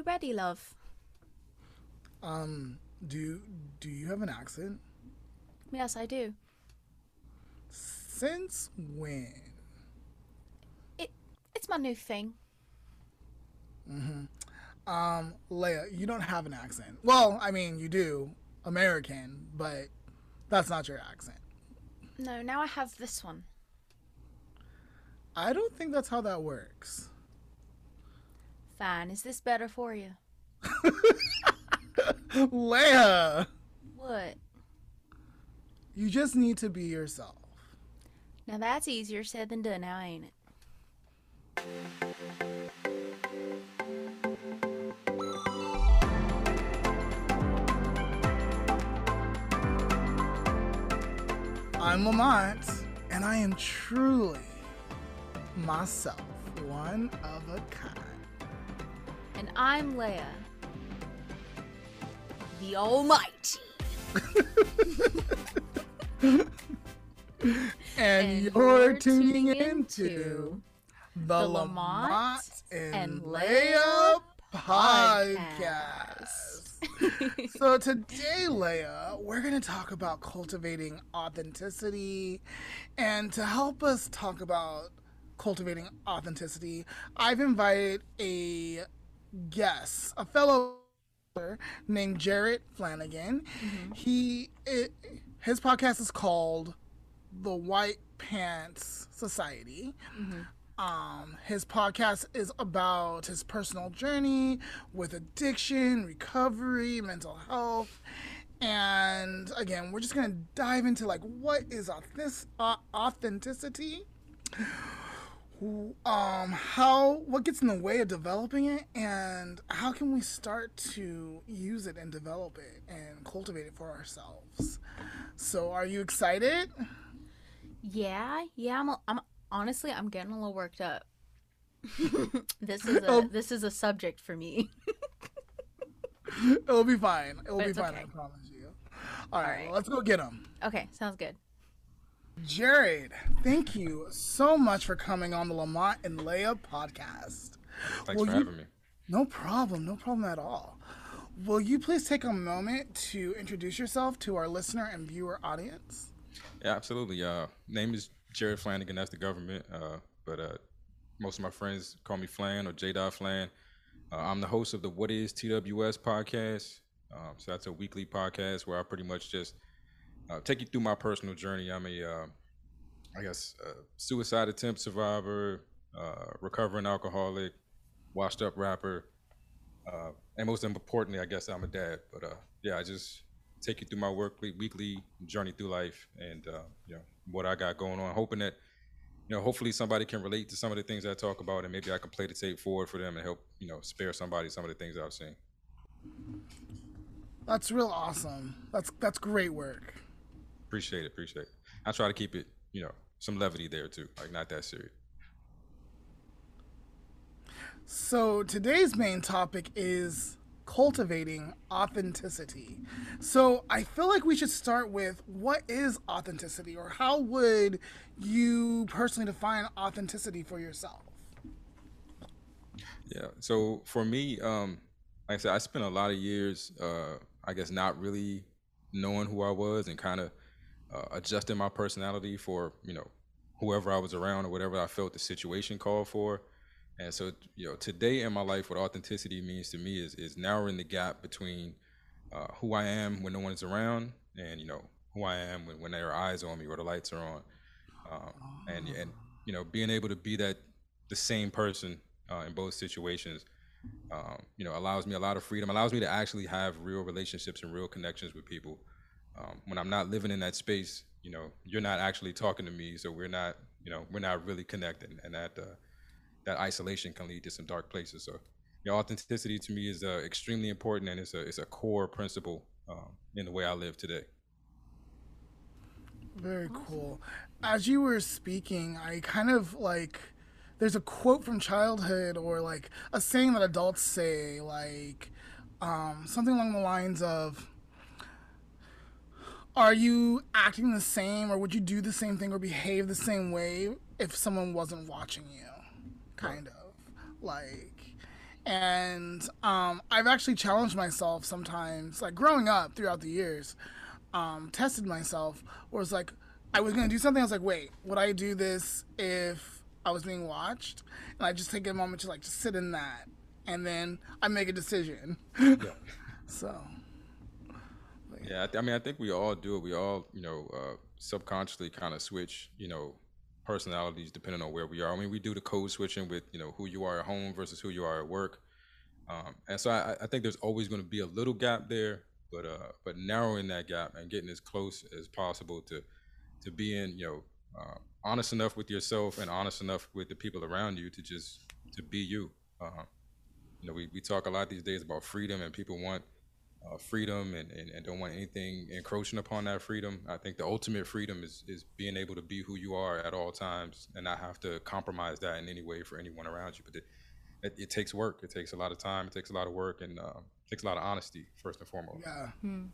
you ready, love? Um, do do you have an accent? Yes, I do. Since when? It it's my new thing. Mhm. Um, Leah, you don't have an accent. Well, I mean, you do, American, but that's not your accent. No, now I have this one. I don't think that's how that works. Fine. Is this better for you? Leah, What? you just need to be yourself. Now that's easier said than done, now ain't it? I'm Lamont, and I am truly myself, one of a kind. And I'm Leah. The Almighty. And, you're, tuning, into the, Lamont and Leah podcast. so today, Leah, we're going to talk about cultivating authenticity. And to help us talk about cultivating authenticity, I've invited a guest, a fellow named Jared Flannagan. He it, his podcast is called The White Pants Society. Um, his podcast is about his personal journey with addiction, recovery, mental health. And again, we're just going to dive into like what is authentic- uh, authenticity? Um how what gets in the way of developing it and how can we start to use it and develop it and cultivate it for ourselves so are you excited Yeah, yeah. I'm. A, I'm honestly, I'm getting a little worked up. this is a Oh. this is a subject for me. it'll be fine it'll But be fine okay. i promise you all right, All right. well, let's go get them okay, sounds good. Jared thank you so much for coming on the lamont and leah podcast Thanks Well, for you- having me. no problem no problem at all will you please take a moment to introduce yourself to our listener and viewer audience Yeah, absolutely. Uh, name is Jared Flannagan. That's the government. Uh, but uh, most of my friends call me Flan or J. Dot Flan. Uh, I'm the host of the What Is TWS podcast. Um, so that's a weekly podcast where I pretty much just uh, take you through my personal journey. I'm a, uh, I guess, uh, suicide attempt survivor, uh, recovering alcoholic, washed up rapper, uh, and most importantly, I guess I'm a dad. But yeah, I just take you through my work weekly journey through life and you know what I got going on. Hoping that you know hopefully somebody can relate to some of the things I talk about, and maybe I can play the tape forward for them and help you know spare somebody some of the things I've seen. That's real awesome. That's that's great work. Appreciate it, appreciate it. I try to keep it you know some levity there too, like not that serious. So today's main topic is cultivating authenticity. So I feel like we should start with what is authenticity or how would you personally define authenticity for yourself? Yeah. So for me, um, like I said, I spent a lot of years, uh, I guess, not really knowing who I was and kind of uh, adjusting my personality for you know whoever I was around or whatever I felt the situation called for. And so, you know, today in my life, what authenticity means to me is is narrowing the gap between uh, who I am when no one's around and you know who I am when, when there are eyes on me or the lights are on, um, and and you know being able to be that the same person uh, in both situations, um, you know, allows me a lot of freedom. Allows me to actually have real relationships and real connections with people. Um, when I'm not living in that space, you know, you're not actually talking to me, so we're not, you know, we're not really connected, and that uh, that isolation can lead to some dark places. So, you know, authenticity to me is uh, extremely important, and it's a it's a core principle um, in the way I live today. Very cool. As you were speaking, I kind of like there's a quote from childhood or like a saying that adults say like um, something along the lines of are you acting the same or would you do the same thing or behave the same way if someone wasn't watching you kind of like and um, I've actually challenged myself sometimes, like growing up throughout the years, um, tested myself. Where it's like I was gonna do something. I was like, wait, would I do this if I was being watched? And I just take a moment to like just sit in that, and then I make a decision. Yeah. so. Yeah, I, I, mean, I think we all do it. We all, you know, uh, subconsciously kind of switch, you know, personalities depending on where we are. I mean, we do the code switching with, you know, who you are at home versus who you are at work. Um, and so I, I, think there's always going to be a little gap there, but uh, but narrowing that gap and getting as close as possible to to being, you know, uh, honest enough with yourself and honest enough with the people around you to just to be you. Uh, you know, we, we talk a lot these days about freedom and people want uh, freedom and, and, and, don't want anything encroaching upon that freedom. I think the ultimate freedom is, is being able to be who you are at all times and not have to compromise that in any way for anyone around you. But it, it, it takes work. It takes a lot of time. It takes a lot of work and uh, it takes a lot of honesty first and foremost. Yeah. Hmm.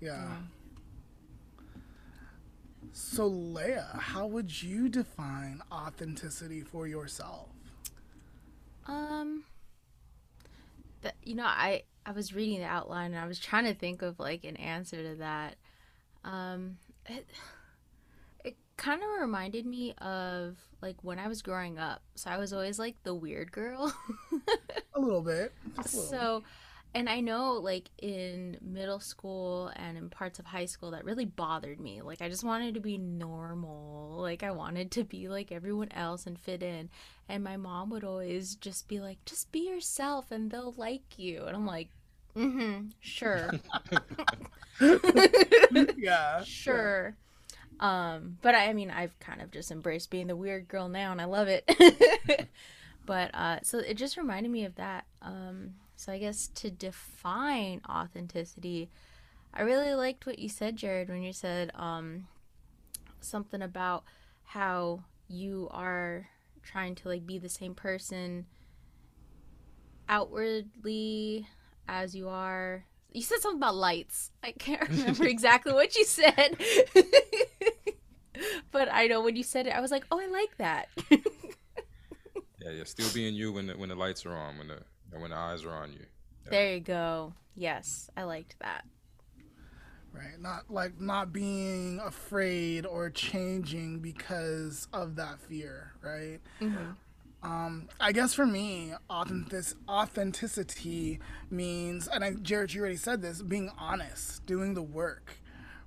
Yeah. yeah. So, Leah, how would you define authenticity for yourself? Um, that you know, I I was reading the outline and I was trying to think of like an answer to that. Um, it it kind of reminded me of like when I was growing up. So I was always like the weird girl. a little bit. A little. So and I know like in middle school and in parts of high school that really bothered me. Like I just wanted to be normal. Like I wanted to be like everyone else and fit in. And my mom would always just be like, just be yourself and they'll like you. And I'm like, mm-hmm, sure. yeah. Sure. Um, but I mean I've kind of just embraced being the weird girl now and I love it. but uh so it just reminded me of that. Um so I guess to define authenticity, I really liked what you said, Jared, when you said um, something about how you are trying to like be the same person outwardly as you are. You said something about lights. I can't remember exactly what you said. but I know when you said it, I was like, "Oh, I like that." yeah, yeah. Still being you when the, when the lights are on, when the and when the eyes are on you. Yeah. There you go. Yes, I liked that. Right. Not like not being afraid or changing because of that fear, right? Mm-hmm. Um, I guess for me, authentic, authenticity means, and I, Jared, you already said this, being honest, doing the work,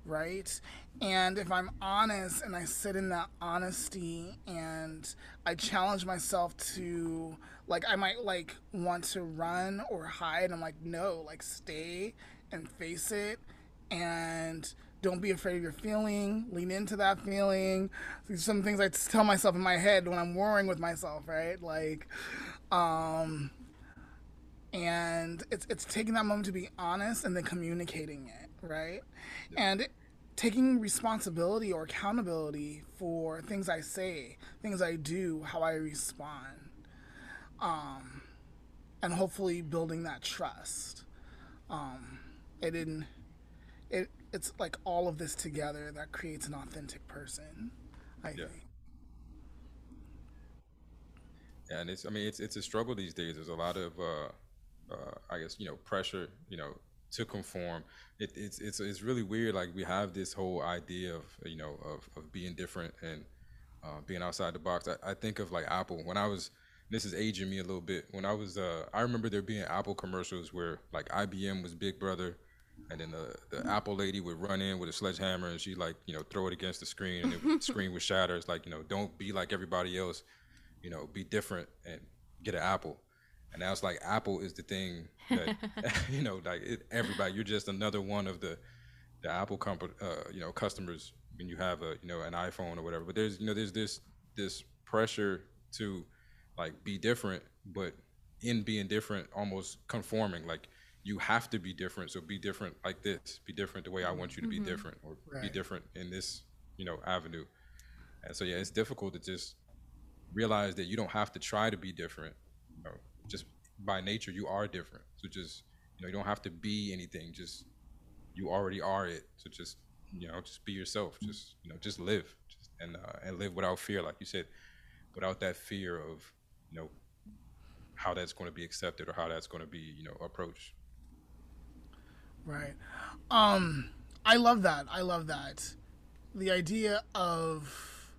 right? And if I'm honest and I sit in that honesty and I challenge myself to like I might like want to run or hide. I'm like, no, like stay and face it and don't be afraid of your feeling. Lean into that feeling. Some things I tell myself in my head when I'm warring with myself, right? Like, um, and it's it's taking that moment to be honest and then communicating it, right? And it, taking responsibility or accountability for things I say, things I do, how I respond um, and hopefully building that trust. Um, it didn't. It it's like all of this together that creates an authentic person. I yeah. think. Yeah, and it's I mean it's it's a struggle these days. There's a lot of uh, uh, I guess you know pressure you know to conform. It, it's it's it's really weird. Like we have this whole idea of you know of, of being different and uh, being outside the box. I, I think of like Apple when I was this is aging me a little bit. When I was, uh, I remember there being Apple commercials where like IBM was Big Brother, and then the the Apple lady would run in with a sledgehammer and she like you know throw it against the screen and the screen would shatter. It's like you know don't be like everybody else, you know be different and get an Apple. And now it's like Apple is the thing that you know like it, everybody. You're just another one of the the Apple company, uh, you know, customers when you have a you know an iPhone or whatever. But there's you know there's this this pressure to like be different, but in being different, almost conforming. Like you have to be different, so be different like this. Be different the way I want you to mm-hmm. be different, or right. be different in this, you know, avenue. And so yeah, it's difficult to just realize that you don't have to try to be different. You know, just by nature, you are different. So just you know, you don't have to be anything. Just you already are it. So just you know, just be yourself. Just you know, just live, just, and uh, and live without fear, like you said, without that fear of you know, how that's going to be accepted or how that's going to be you know approached. Right. Um i love that. I love that. The idea of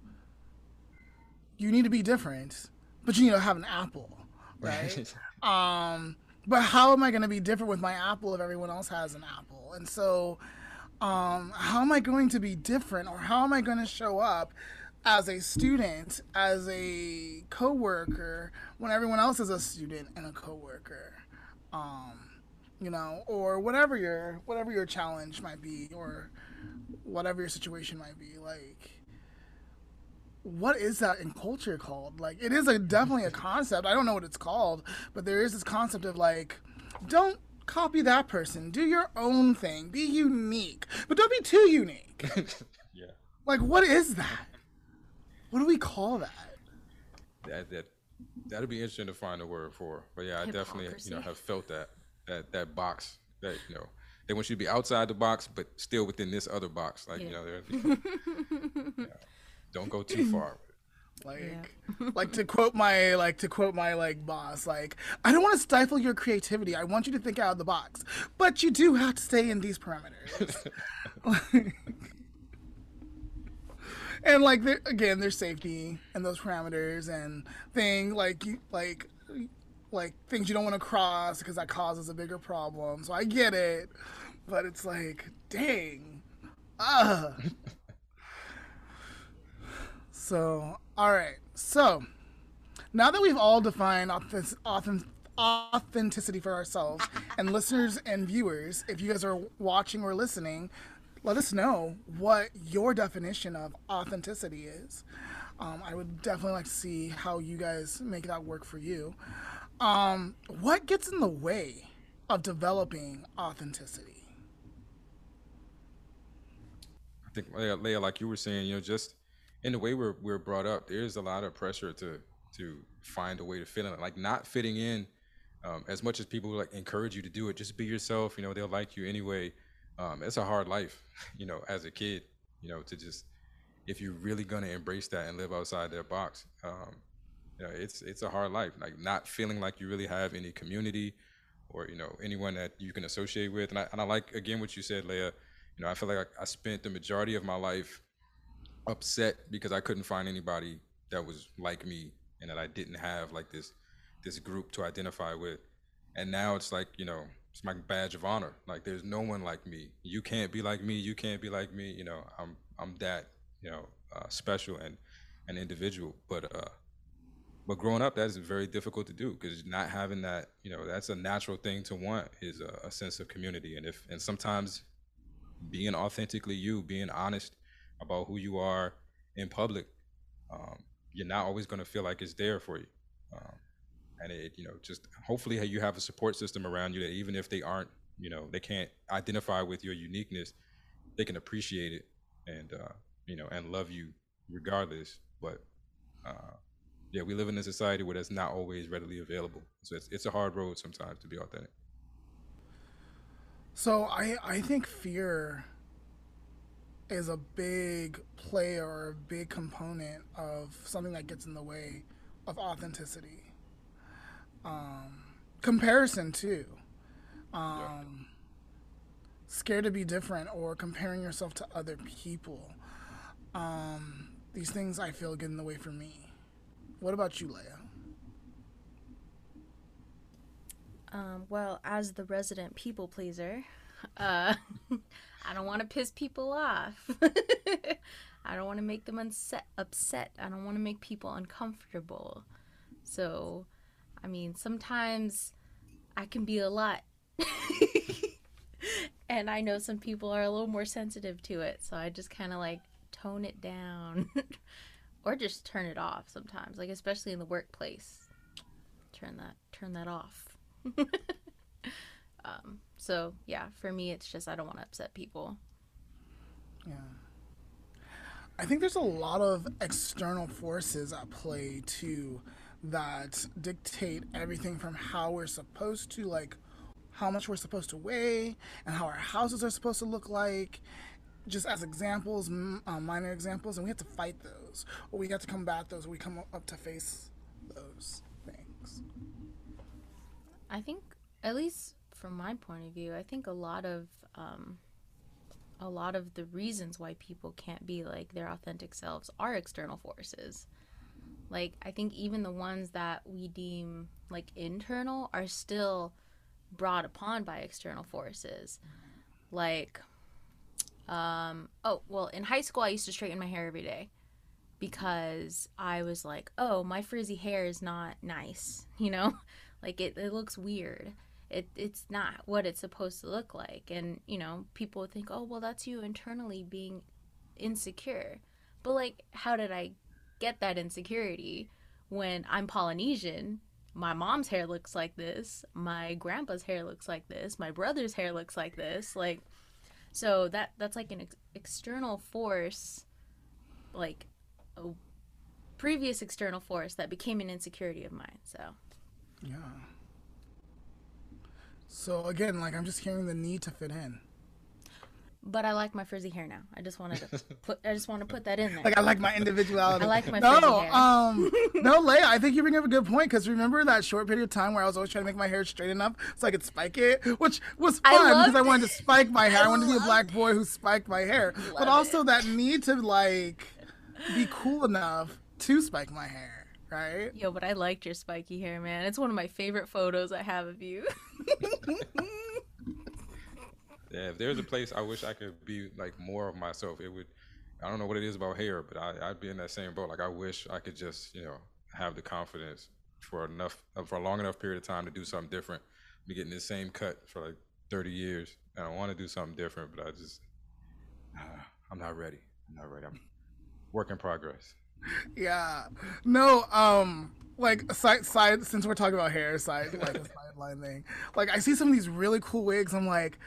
you need to be different but you need to have an apple right? Um but how am i going to be different with my apple if everyone else has an apple? And so um how am i going to be different or how am i going to show up as a student, as a coworker, when everyone else is a student and a coworker, um, you know, or whatever your whatever your challenge might be, or whatever your situation might be, like. What is that in culture called? Like, it is a definitely a concept. I don't know what it's called, but there is this concept of like, don't copy that person. Do your own thing. Be unique, but don't be too unique. yeah. Like, what is that? What do we call that? That that that'd be interesting to find a word for. But yeah, I definitely you know have felt that that that box that you know they want you to be outside the box but still within this other box. Like yeah. you know, yeah, don't go too far. Like, yeah. like to quote my like to quote my like boss, like I don't want to stifle your creativity. I want you to think out of the box, but you do have to stay in these parameters. and like again, there's safety and those parameters and thing like you like like things you don't want to cross because that causes a bigger problem. So I get it, but it's like, dang, ah. so all right, so now that we've all defined authentic, authenticity for ourselves and listeners and viewers, if you guys are watching or listening, let us know what your definition of authenticity is. Um, I would definitely like to see how you guys make that work for you. Um, what gets in the way of developing authenticity? I think, Leah, like you were saying, you know, just in the way we're we're brought up, there's a lot of pressure to to find a way to fit in. Like not fitting in, um, as much as people like encourage you to do it, just be yourself. You know, they'll like you anyway um, it's a hard life, you know, as a kid, you know, to just if you're really gonna embrace that and live outside that box, um, you know, it's it's a hard life. Like not feeling like you really have any community or you know anyone that you can associate with. And I and I like again what you said, Leah. You know, I feel like I, I spent the majority of my life upset because I couldn't find anybody that was like me and that I didn't have like this this group to identify with. And now it's like you know it's my badge of honor. Like there's no one like me. You can't be like me. You can't be like me. You know, I'm I'm that you know uh, special and an individual. But uh, but growing up, that's very difficult to do because not having that, you know, that's a natural thing to want is a, a sense of community. And if and sometimes being authentically you, being honest about who you are in public, um, you're not always going to feel like it's there for you. Um, and it you know just hopefully you have a support system around you that even if they aren't you know they can't identify with your uniqueness they can appreciate it and uh, you know and love you regardless. But uh, yeah we live in a society where that's not always readily available. So it's, it's a hard road sometimes to be authentic. So i i think fear is a big player or a big component of something that gets in the way of authenticity um, comparison too. Um, scared to be different or comparing yourself to other people. Um, these things I feel get in the way for me. What about you, Leah? Um, well, as the resident people pleaser, uh, I don't want to piss people off. I don't want to make them unset, upset. I don't want to make people uncomfortable. So I mean, sometimes I can be a lot. and I know some people are a little more sensitive to it, so I just kind of like tone it down or just turn it off sometimes, like especially in the workplace. Turn that turn that off. um, so yeah, for me it's just I don't want to upset people. Yeah. I think there's a lot of external forces at play too that dictate everything from how we're supposed to like how much we're supposed to weigh and how our houses are supposed to look like just as examples uh, minor examples and we have to fight those or we have to combat those we come up to face those things I think, at least from my point of view, I think a lot of um, a lot of the reasons why people can't be like their authentic selves are external forces. Like I think even the ones that we deem like internal are still brought upon by external forces. Like um oh, well, in high school I used to straighten my hair every day because I was like, "Oh, my frizzy hair is not nice." You know? Like it it looks weird it it's not what it's supposed to look like and you know people think oh well that's you internally being insecure but like how did i get that insecurity. When i'm polynesian my mom's hair looks like this my grandpa's hair looks like this my brother's hair looks like this like so that that's like an ex- external force like a previous external force that became an insecurity of mine so. Yeah. So again, like I'm just hearing the need to fit in. But I like my frizzy hair now. I just wanted to put. I just want to put that in there. Like I like my individuality. I like my no, frizzy hair. um, no, Leah. I think you bring up a good point because remember that short period of time where I was always trying to make my hair straight enough so I could spike it, which was fun loved because I wanted to spike my hair. I, I wanted to be a black boy who spiked my hair, but also it. that need to like be cool enough to spike my hair, right? Yo, but I liked your spiky hair, man. It's one of my favorite photos I have of you. Yeah, if there's a place I wish I could be like more of myself, it would. I don't know what it is about hair, but I, I'd be in that same boat. Like I wish I could just, you know, have the confidence for enough for a long enough period of time to do something different. Be getting the same cut for like 30 years, and I want to do something different, but I just, uh, I'm not ready. I'm not ready. I'm work in progress. Yeah. No, um like side side since we're talking about hair, side like a sideline thing. Like I see some of these really cool wigs, I'm like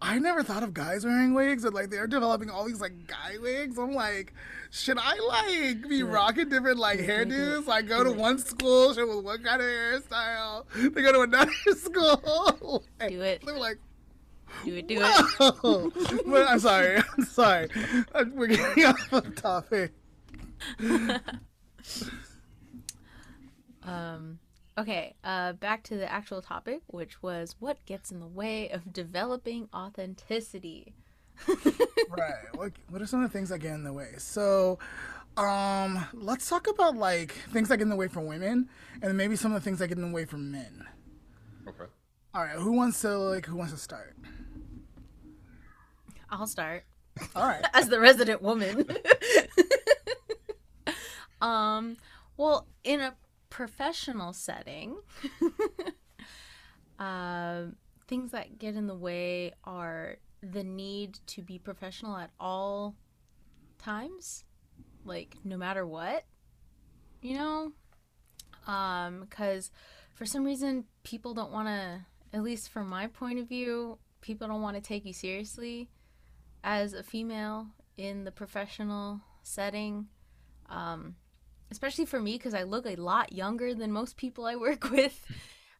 I never thought of guys wearing wigs, and like they're developing all these like guy wigs. I'm like, should I like be rocking different like hairdos? Like go to one school, show with one kind of hairstyle, they go to another school. Like, Do it. They're like, Do it, do it. But I'm sorry, I'm sorry. We're getting off of topic. Um, okay, uh, back to the actual topic, which was what gets in the way of developing authenticity. right. What, what are some of the things that get in the way? So, um, let's talk about like things that get in the way for women, and maybe some of the things that get in the way for men. Okay. All right. Who wants to like? Who wants to start? I'll start All right. as the resident woman. um, well, in a professional setting, um, things that get in the way are the need to be professional at all times, like no matter what, you know? Um, because for some reason, people don't want to, at least from my point of view, people don't want to take you seriously as a female in the professional setting. Um, especially for me, because I look a lot younger than most people I work with.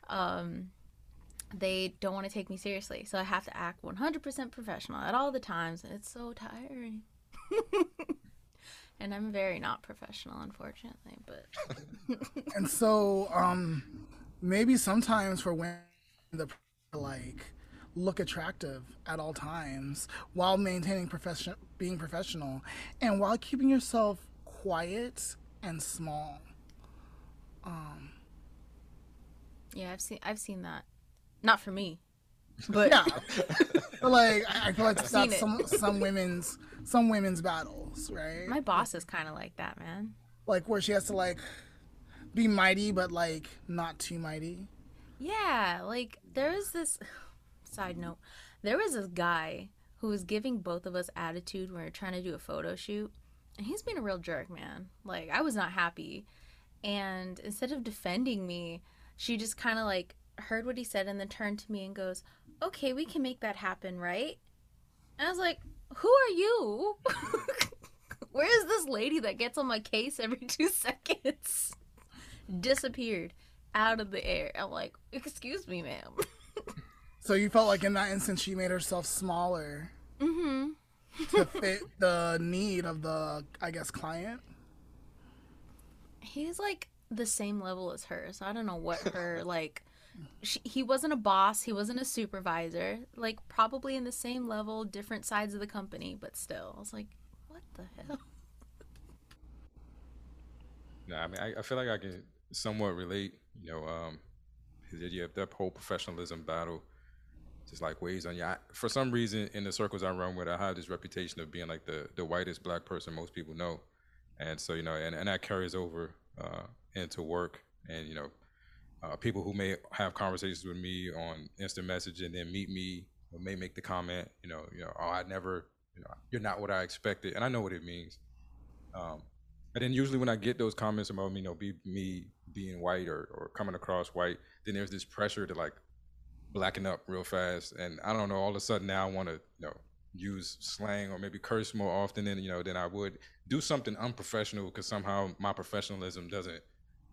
Um, they don't want to take me seriously. So I have to act 100% professional at all the times. And it's so tiring. and I'm very not professional, unfortunately. But And so, um, maybe sometimes for women, the like look attractive at all times while maintaining profession, being professional, and while keeping yourself quiet and small. Um, yeah, I've seen I've seen that. Not for me, but Yeah, but like I I feel like seen that's it. some some women's some women's battles, right? my boss is kind of like that, man. like where she has to like be mighty but like not too mighty. Yeah, like there's this side note. There was this guy who was giving both of us attitude when we were trying to do a photo shoot. And he's been a real jerk, man. Like I was not happy. And instead of defending me, she just kind of like heard what he said and then turned to me and goes, "Okay, we can make that happen, right?" And I was like, "Who are you?" Where is this lady that gets on my case every 2 seconds? Disappeared out of the air. I'm like, excuse me, ma'am. So you felt like in that instance she made herself smaller mm-hmm. To fit the need of the I guess client. He's like the same level as her, so I don't know what her like she, he wasn't a boss, he wasn't a supervisor, like probably in the same level, different sides of the company, but still, I was like, what the hell? No, I mean, I, I feel like I can somewhat relate. You know, um, you have that whole professionalism battle, just like weighs on you. I, for some reason, in the circles I run with, I have this reputation of being like the the whitest black person most people know, and so you know, and, and that carries over uh, into work, and you know, uh, people who may have conversations with me on instant message and then meet me may make the comment, you know, you know, oh, I never, you know, you're not what I expected, and I know what it means. Um, and then usually when I get those comments about me, you know, be me being white or, or coming across white, then there's this pressure to like blacken up real fast. And I don't know, all of a sudden now I want to, you know, use slang or maybe curse more often than, you know, than I would do something unprofessional because somehow my professionalism doesn't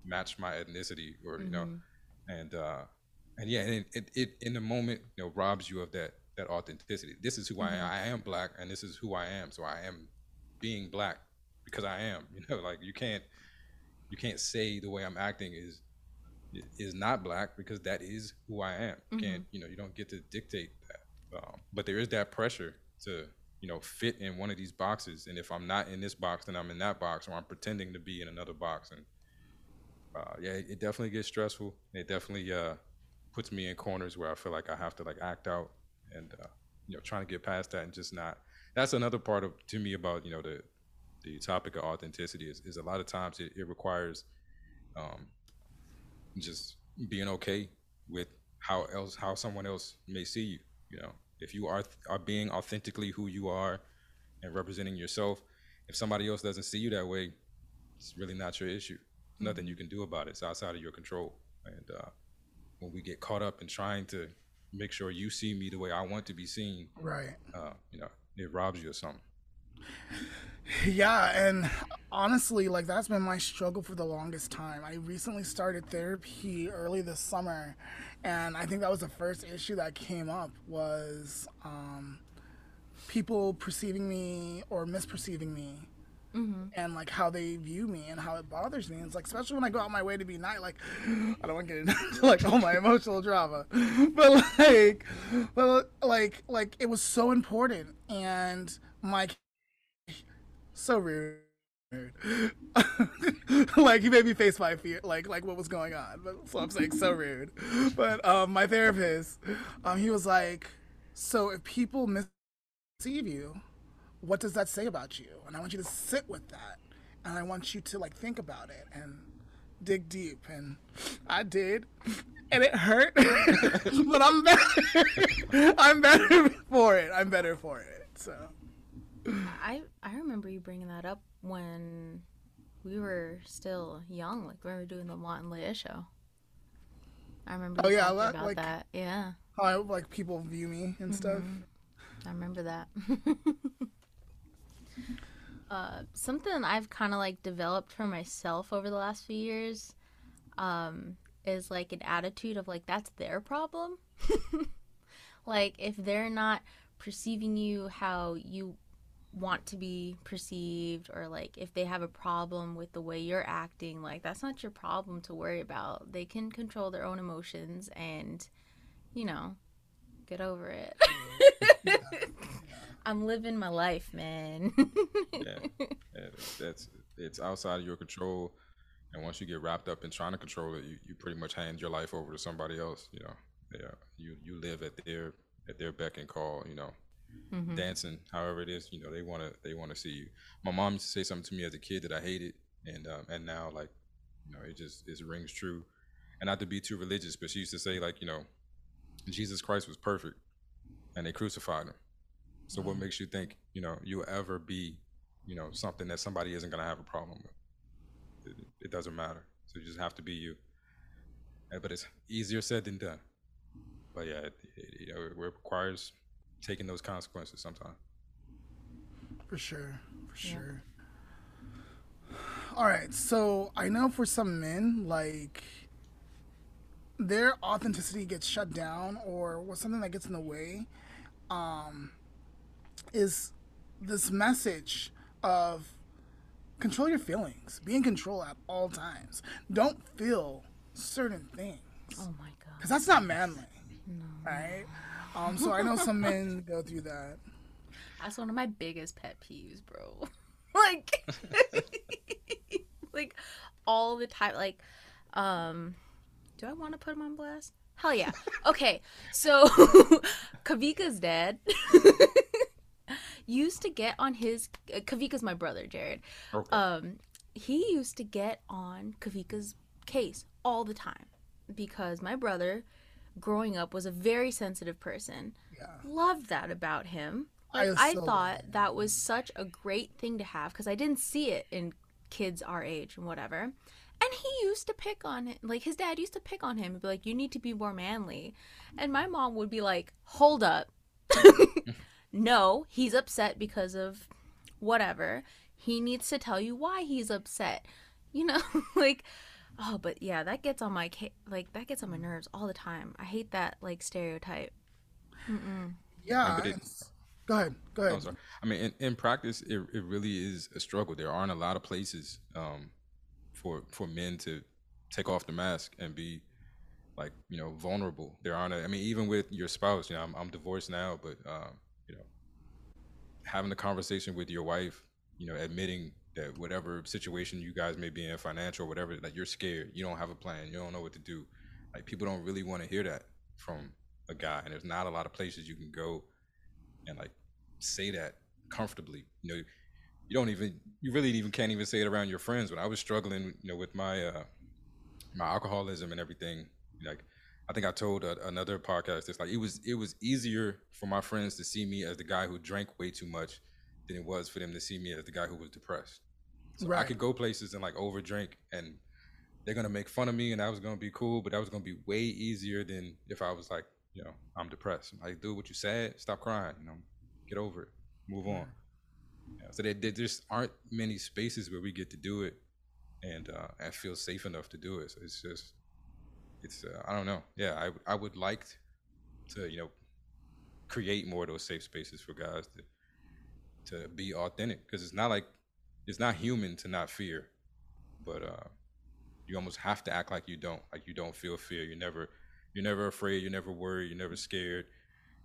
match my ethnicity or, you know, Mm-hmm. and, uh, and yeah, and it, it, in the moment, you know, robs you of that, that authenticity. This is who I am. I am black and this is who I am. So I am being black because I am, you know, like you can't, you can't say the way I'm acting is is not black because that is who I am. You can't, you know, you don't get to dictate that. Um, but there is that pressure to, you know, fit in one of these boxes. And if I'm not in this box, then I'm in that box, or I'm pretending to be in another box. And uh, yeah, it, it definitely gets stressful. It definitely uh, puts me in corners where I feel like I have to like act out and uh, you know trying to get past that and just not. That's another part of to me about you know the the topic of authenticity is, is a lot of times it, it requires um, just being okay with how else how someone else may see you. You know, if you are are being authentically who you are and representing yourself, if somebody else doesn't see you that way, it's really not your issue. Nothing you can do about it. It's outside of your control. And uh, when we get caught up in trying to make sure you see me the way I want to be seen, Right. uh, you know, it robs you of something. Yeah, and honestly, like that's been my struggle for the longest time. I recently started therapy early this summer, and I think that was the first issue that came up was um, people perceiving me or misperceiving me. And like how they view me and how it bothers me. And it's like, especially when I go out my way to be nice, like, I don't want to get into like all my emotional drama, but like, but like, like it was so important. And my so rude. like he made me face my fear, like like what was going on. But so I'm saying so rude. But um, my therapist, um, he was like, so if people misceive you, what does that say about you? And I want you to sit with that, and I want you to like think about it and dig deep. And I did, and it hurt, but I'm better. I'm better for it. I'm better for it. So. I I remember you bringing that up when we were still young, like when we were doing the Mont and Leah show. I remember Oh, yeah, talking like- about like- that. Yeah, how I, like people view me and stuff. I remember that. uh, something I've kind of like developed for myself over the last few years um, is like an attitude of like that's their problem. like if they're not perceiving you how you want to be perceived or like if they have a problem with the way you're acting like that's not your problem to worry about they can control their own emotions and you know get over it i'm living my life man Yeah, yeah that's it's outside of your control. And once you get wrapped up in trying to control it, you, you pretty much hand your life over to somebody else. You know, yeah, you you live at their at their beck and call. You know, Mhm. dancing, however it is. You know, they wanna they wanna see you. My mom used to say something to me as a kid that I hated, and um, and now like, you know, it just it rings true. And not to be too religious, but she used to say like, you know, Jesus Christ was perfect, and they crucified him. So what makes you think, you know, you'll ever be, you know, something that somebody isn't gonna have a problem with? It, it doesn't matter. So you just have to be you. Uh, But it's easier said than done. But yeah, it, it, you know, it requires taking those consequences sometimes. For sure, for sure. All right, so I know for some men, like their authenticity gets shut down, or was something that gets in the way, um, is this message of control your feelings, be in control at all times. Don't feel certain things. Oh my god. Because that's not manly. No. Right? Um, so I know some men go through that. That's one of my biggest pet peeves, bro. like like all the time like um do I want to put him on blast? Hell yeah. Okay. So Kavika's dad used to get on his uh, Kavika's my brother, Jared. Okay. Um he used to get on Kavika's case all the time because my brother growing up was a very sensitive person. Yeah. Loved that about him. Like, I, I so thought that was such a great thing to have because I didn't see it in kids our age and whatever. And he used to pick on it. Like his dad used to pick on him and be like, You need to be more manly. And my mom would be like, Hold up. no, he's upset because of whatever. He needs to tell you why he's upset. You know, like oh, but yeah, that gets on my like that gets on my nerves all the time. I hate that like stereotype. Mm-mm. Yeah. Go ahead. Go ahead. Oh, I mean, in, in practice, it, it really is a struggle. There aren't a lot of places um, for for men to take off the mask and be like you know vulnerable. There aren't. A, I mean, even with your spouse, you know, I'm, I'm divorced now, but um, you know, having a conversation with your wife, you know, admitting that whatever situation you guys may be in, financial, whatever, like you're scared, you don't have a plan, you don't know what to do. Like people don't really want to hear that from a guy, and there's not a lot of places you can go and like say that comfortably. You know, you don't even you really even can't even say it around your friends. When I was struggling, you know, with my uh my alcoholism and everything, like I think I told a, another podcast, it's like it was it was easier for my friends to see me as the guy who drank way too much than it was for them to see me as the guy who was depressed. So right. I could go places and like overdrink and they're gonna make fun of me and that was gonna be cool, but that was gonna be way easier than if I was like you know, I'm depressed. I'm like, dude, what you said? Stop crying. You know, get over it. Move on. Yeah, so there, there just aren't many spaces where we get to do it and uh, and feel safe enough to do it. So it's just, it's uh, I don't know. Yeah, I I would like to you know create more of those safe spaces for guys to to be authentic because it's not like it's not human to not fear, but uh, you almost have to act like you don't, like you don't feel fear. You're never you're never afraid. You're never worried. You're never scared.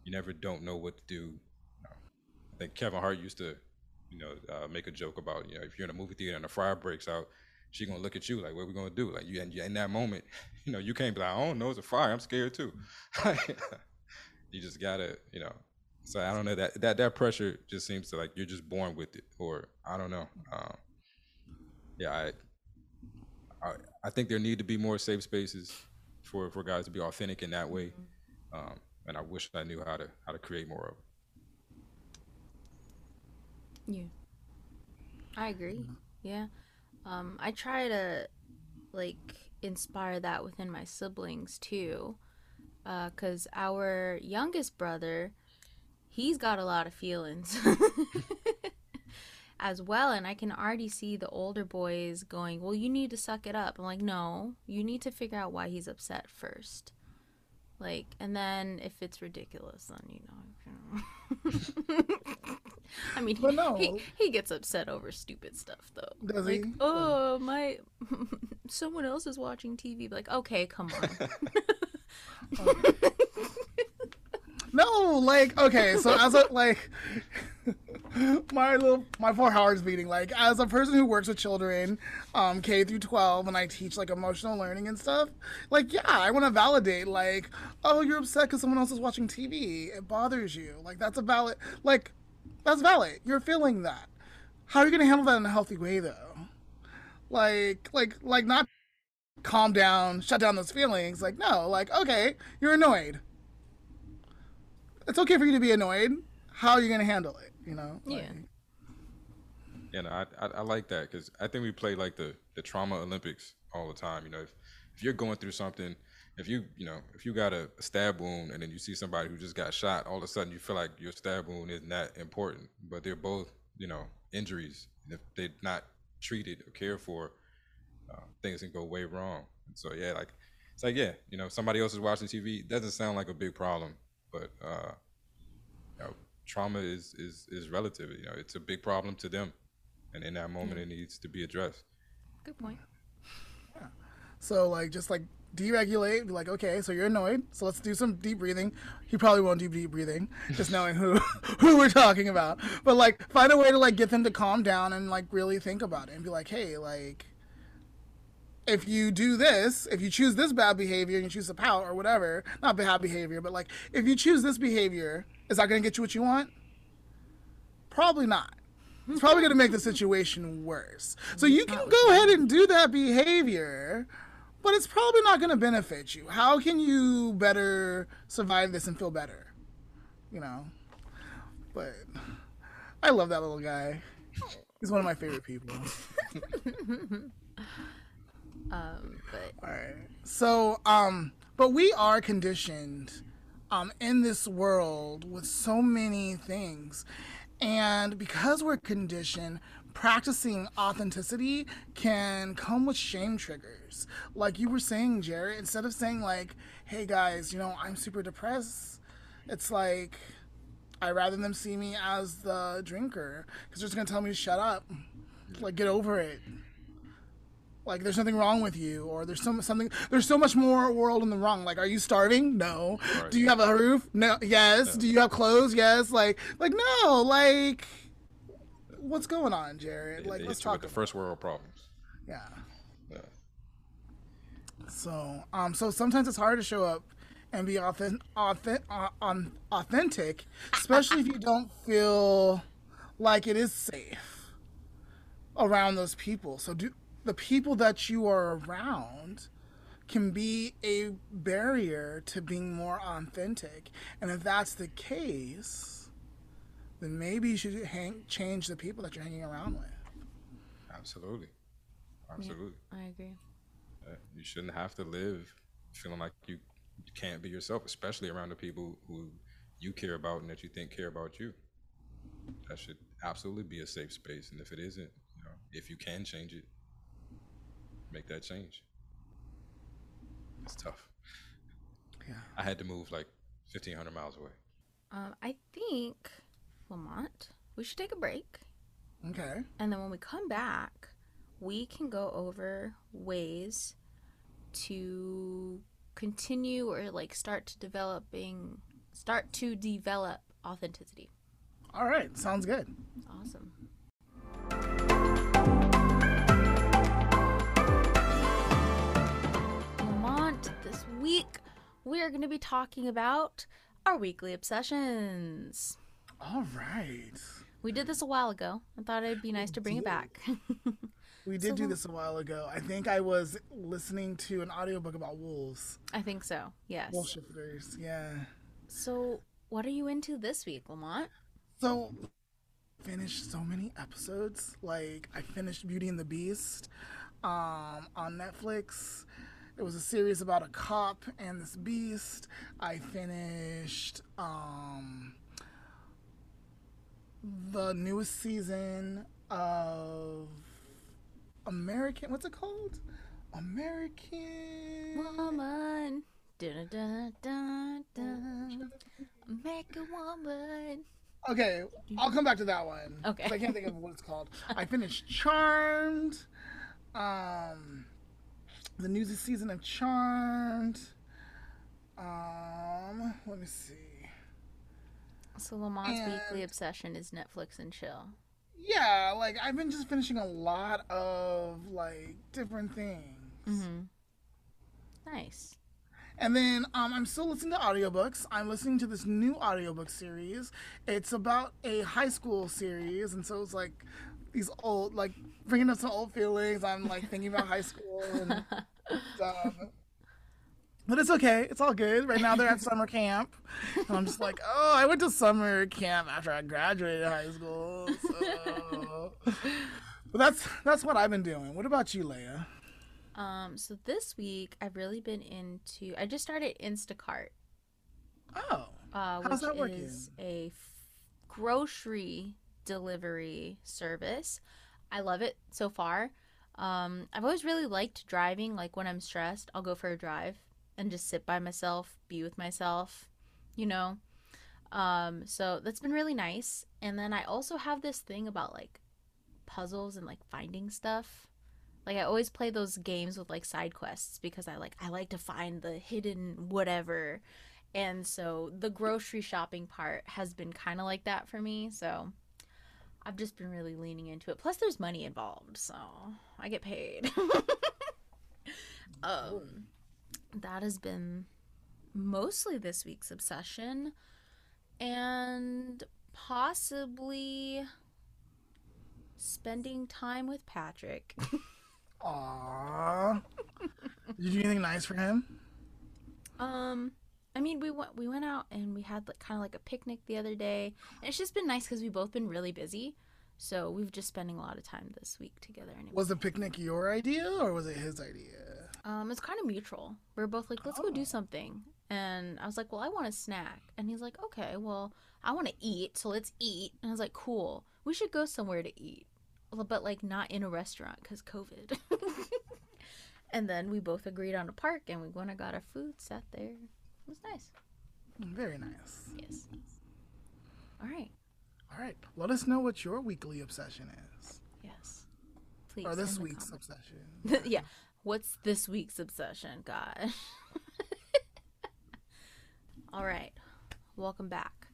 You never don't know what to do. I think Kevin Hart used to, you know, uh, make a joke about, you know, if you're in a movie theater and a fire breaks out, she gonna look at you like, what we gonna do? Like you, and in that moment, you know, you can't be like, I don't know, it's a fire. I'm scared too. you just gotta, you know. So I don't know that that that pressure just seems to like you're just born with it, or I don't know. Um, yeah, I, I I think there need to be more safe spaces for for guys to be authentic in that way. Mm-hmm. Um, and I wish I knew how to how to create more of it. Yeah, I agree. Yeah, um, I try to like inspire that within my siblings too, because uh, our youngest brother, he's got a lot of feelings. as well. And I can already see the older boys going, Well, you need to suck it up. I'm like, No, you need to figure out why he's upset first. Like, and then if it's ridiculous, then you know. I mean, he, no. he, he gets upset over stupid stuff though. Does like, he? oh my, someone else is watching TV. Like, okay, come on. Oh. No, like, okay, so as a like, my little my poor heart's beating. Like as a person who works with children, um, K through twelve, and I teach like emotional learning and stuff. Like yeah, I want to validate. Like oh, you're upset because someone else is watching TV. It bothers you. Like that's a valid. Like that's valid. You're feeling that. How are you gonna handle that in a healthy way though? Like like like not calm down, shut down those feelings. Like no, like okay, you're annoyed. It's okay for you to be annoyed. How are you gonna handle it? you know? Like, yeah. Yeah, no, I, I, I like that because I think we play like the the trauma Olympics all the time. You know, if if you're going through something, if you you know if you got a, a stab wound and then you see somebody who just got shot, all of a sudden you feel like your stab wound isn't that important, but they're both you know injuries. And if they're not treated or cared for, uh, things can go way wrong. And so yeah, like it's like yeah, you know, somebody else is watching TV. It doesn't sound like a big problem, but uh, you know, trauma is is is relative. You know, it's a big problem to them, and in that moment, mm. it needs to be addressed. Good point. Yeah. So like just like deregulate, be like, okay, so you're annoyed, so let's do some deep breathing. He probably won't do deep breathing, just knowing who who we're talking about. But like, find a way to like get them to calm down and like really think about it and be like, hey, like, if you do this, if you choose this bad behavior and you choose to pout or whatever, not bad behavior, but like, if you choose this behavior, is that going to get you what you want? Probably not. It's probably going to make the situation worse. So you can go ahead and do that behavior but it's probably not going to benefit you. How can you better survive this and feel better? You know? But I love that little guy. He's one of my favorite people. um, but all right. So, um, but we are conditioned um in this world with so many things. And because we're conditioned, practicing authenticity can come with shame triggers. Like you were saying, Jared, instead of saying like, "Hey guys, you know, I'm super depressed," it's like I rather them see me as the drinker because they're just gonna tell me to shut up, like get over it. Like there's nothing wrong with you, or there's so something. There's so much more world in the wrong. Like, are you starving? No. Right. Do you have a roof? No. Yes. No. Do you have clothes? Yes. Like, like no. Like what's going on, Jared? Like, let's talk about the first world problems. Yeah. Yeah. So, um, so sometimes it's hard to show up and be authentic, authentic, uh, authentic, especially if you don't feel like it is safe around those people. So, do the people that you are around can be a barrier to being more authentic, and if that's the case then maybe you should hang, change the people that you're hanging around with. Absolutely. Absolutely. Yeah, I agree. Uh, you shouldn't have to live feeling like you can't be yourself, especially around the people who you care about and that you think care about you. That should absolutely be a safe space. And if it isn't, you know, if you can change it, make that change. It's tough. Yeah. I had to move like 1,500 miles away. Um, I think Lamont, we should take a break. Okay. And then when we come back, we can go over ways to continue or like start to developing start to develop authenticity. All right, sounds good. Awesome. Week we are going to be talking about our weekly obsessions. All right. We did this a while ago. I thought it'd be nice we to bring did. it back. we did so, do this a while ago. I think I was listening to an audiobook about wolves. I think so. Yes. Wolf shifters. Yeah. So, what are you into this week, Lamont? So, finished so many episodes. Like, I finished Beauty and the Beast um, on Netflix. It was a series about a cop and this beast. I finished um, the newest season of American. What's it called? American Woman. Dun, dun, dun, dun, American Woman. Okay, I'll come back to that one. Okay. I can't think of what it's called. I finished Charmed. Um, the newest season of Charmed. Um, let me see. So Lamont's and, weekly obsession is Netflix and chill. Yeah, like I've been just finishing a lot of like different things. Mm-hmm. Nice. And then um, I'm still listening to audiobooks. I'm listening to this new audiobook series. It's about a high school series, and so it's like these old, like bringing up some old feelings. I'm like thinking about high school and stuff. But it's okay. It's all good. Right now they're at summer camp. And I'm just like, oh, I went to summer camp after I graduated high school. So. but that's that's what I've been doing. What about you, Leah? Um, so this week I've really been into. I just started Instacart. Oh, uh, how's that working? Is a f- grocery delivery service. I love it so far. Um, I've always really liked driving. Like when I'm stressed, I'll go for a drive and just sit by myself, be with myself, you know. Um, so that's been really nice. And then I also have this thing about like puzzles and like finding stuff. Like I always play those games with like side quests because I like I like to find the hidden whatever. And so the grocery shopping part has been kind of like that for me. So I've just been really leaning into it. Plus there's money involved, so I get paid. um that has been mostly this week's obsession and possibly spending time with Patrick. Aww. Did you do anything nice for him? Um, I mean, we went we went out and we had like kind of like a picnic the other day, and it's just been nice because we've both been really busy, so we've just spending a lot of time this week together. And it Was the picnic your idea or was it his idea? Um, it's kind of mutual. We are both like, let's go do something. And I was like, well, I want a snack. And he's like, okay, well, I want to eat, so let's eat. And I was like, cool. We should go somewhere to eat, but like not in a restaurant because COVID. and then we both agreed on a park, and we went and got our food, sat there. It was nice. Very nice. Yes. All right. All right. Let us know what your weekly obsession is. Yes. Please. Or this week's obsession. yeah. What's this week's obsession? God. All right. Welcome back.